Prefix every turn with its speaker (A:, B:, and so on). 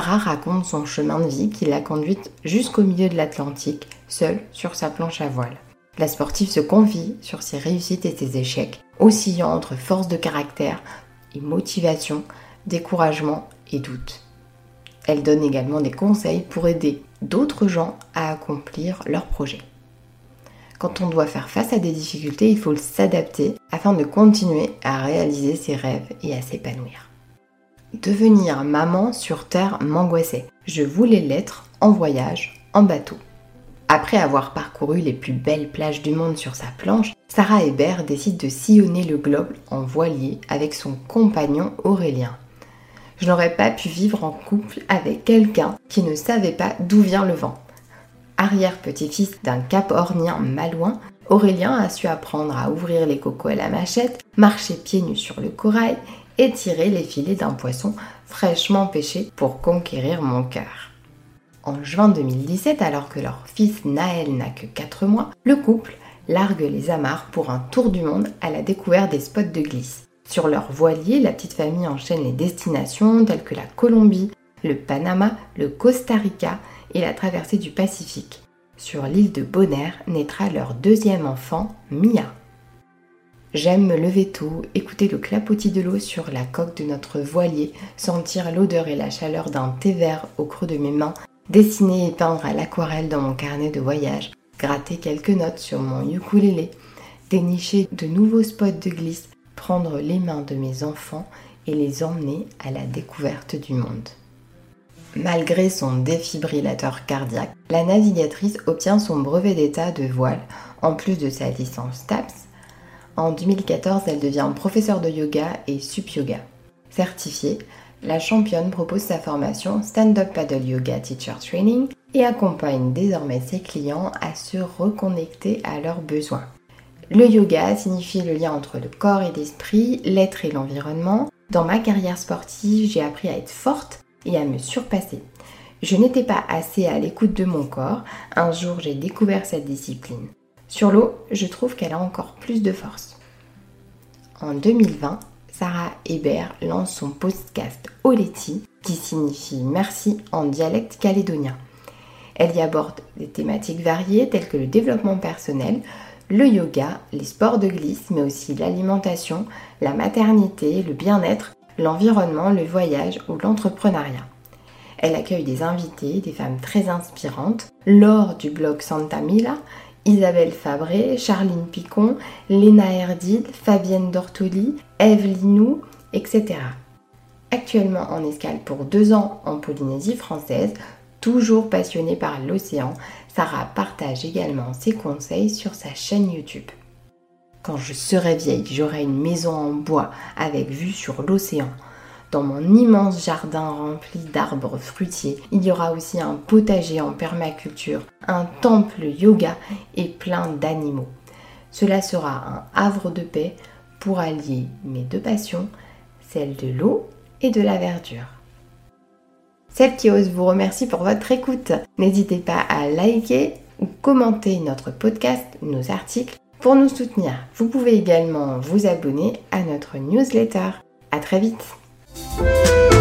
A: raconte son chemin de vie qui l'a conduite jusqu'au milieu de l'Atlantique, seule sur sa planche à voile. La sportive se confie sur ses réussites et ses échecs, oscillant entre force de caractère et motivation, découragement et doute. Elle donne également des conseils pour aider d'autres gens à accomplir leurs projets. Quand on doit faire face à des difficultés, il faut s'adapter afin de continuer à réaliser ses rêves et à s'épanouir. Devenir maman sur Terre m'angoissait. Je voulais l'être en voyage, en bateau. Après avoir parcouru les plus belles plages du monde sur sa planche, Sarah Hébert décide de sillonner le globe en voilier avec son compagnon Aurélien. Je n'aurais pas pu vivre en couple avec quelqu'un qui ne savait pas d'où vient le vent. Arrière-petit-fils d'un cap ornien malouin, Aurélien a su apprendre à ouvrir les cocos à la machette, marcher pieds nus sur le corail et tirer les filets d'un poisson fraîchement pêché pour conquérir mon cœur. En juin 2017, alors que leur fils Naël n'a que 4 mois, le couple largue les amarres pour un tour du monde à la découverte des spots de glisse. Sur leur voilier, la petite famille enchaîne les destinations telles que la Colombie, le Panama, le Costa Rica et la traversée du Pacifique. Sur l'île de Bonaire naîtra leur deuxième enfant, Mia. J'aime me lever tôt, écouter le clapotis de l'eau sur la coque de notre voilier, sentir l'odeur et la chaleur d'un thé vert au creux de mes mains, dessiner et peindre à l'aquarelle dans mon carnet de voyage, gratter quelques notes sur mon ukulélé, dénicher de nouveaux spots de glisse, prendre les mains de mes enfants et les emmener à la découverte du monde. Malgré son défibrillateur cardiaque, la navigatrice obtient son brevet d'état de voile en plus de sa licence TAPS. En 2014, elle devient professeure de yoga et sup yoga. Certifiée, la championne propose sa formation Stand-Up Paddle Yoga Teacher Training et accompagne désormais ses clients à se reconnecter à leurs besoins. Le yoga signifie le lien entre le corps et l'esprit, l'être et l'environnement. Dans ma carrière sportive, j'ai appris à être forte et à me surpasser. Je n'étais pas assez à l'écoute de mon corps. Un jour, j'ai découvert cette discipline. Sur l'eau, je trouve qu'elle a encore plus de force. En 2020, Sarah Hébert lance son podcast Oleti, qui signifie merci en dialecte calédonien. Elle y aborde des thématiques variées telles que le développement personnel, le yoga, les sports de glisse, mais aussi l'alimentation, la maternité, le bien-être, l'environnement, le voyage ou l'entrepreneuriat. Elle accueille des invités, des femmes très inspirantes, Laure du blog Santa Mila, Isabelle Fabré, Charline Picon, Léna Herdid, Fabienne Dortoli, Eve Linou, etc. Actuellement en escale pour deux ans en Polynésie française, toujours passionnée par l'océan, Sarah partage également ses conseils sur sa chaîne YouTube. Quand je serai vieille, j'aurai une maison en bois avec vue sur l'océan. Dans mon immense jardin rempli d'arbres fruitiers, il y aura aussi un potager en permaculture, un temple yoga et plein d'animaux. Cela sera un havre de paix pour allier mes deux passions, celle de l'eau et de la verdure. Celle qui ose vous remercie pour votre écoute. N'hésitez pas à liker ou commenter notre podcast, nos articles pour nous soutenir. Vous pouvez également vous abonner à notre newsletter. À très vite. Música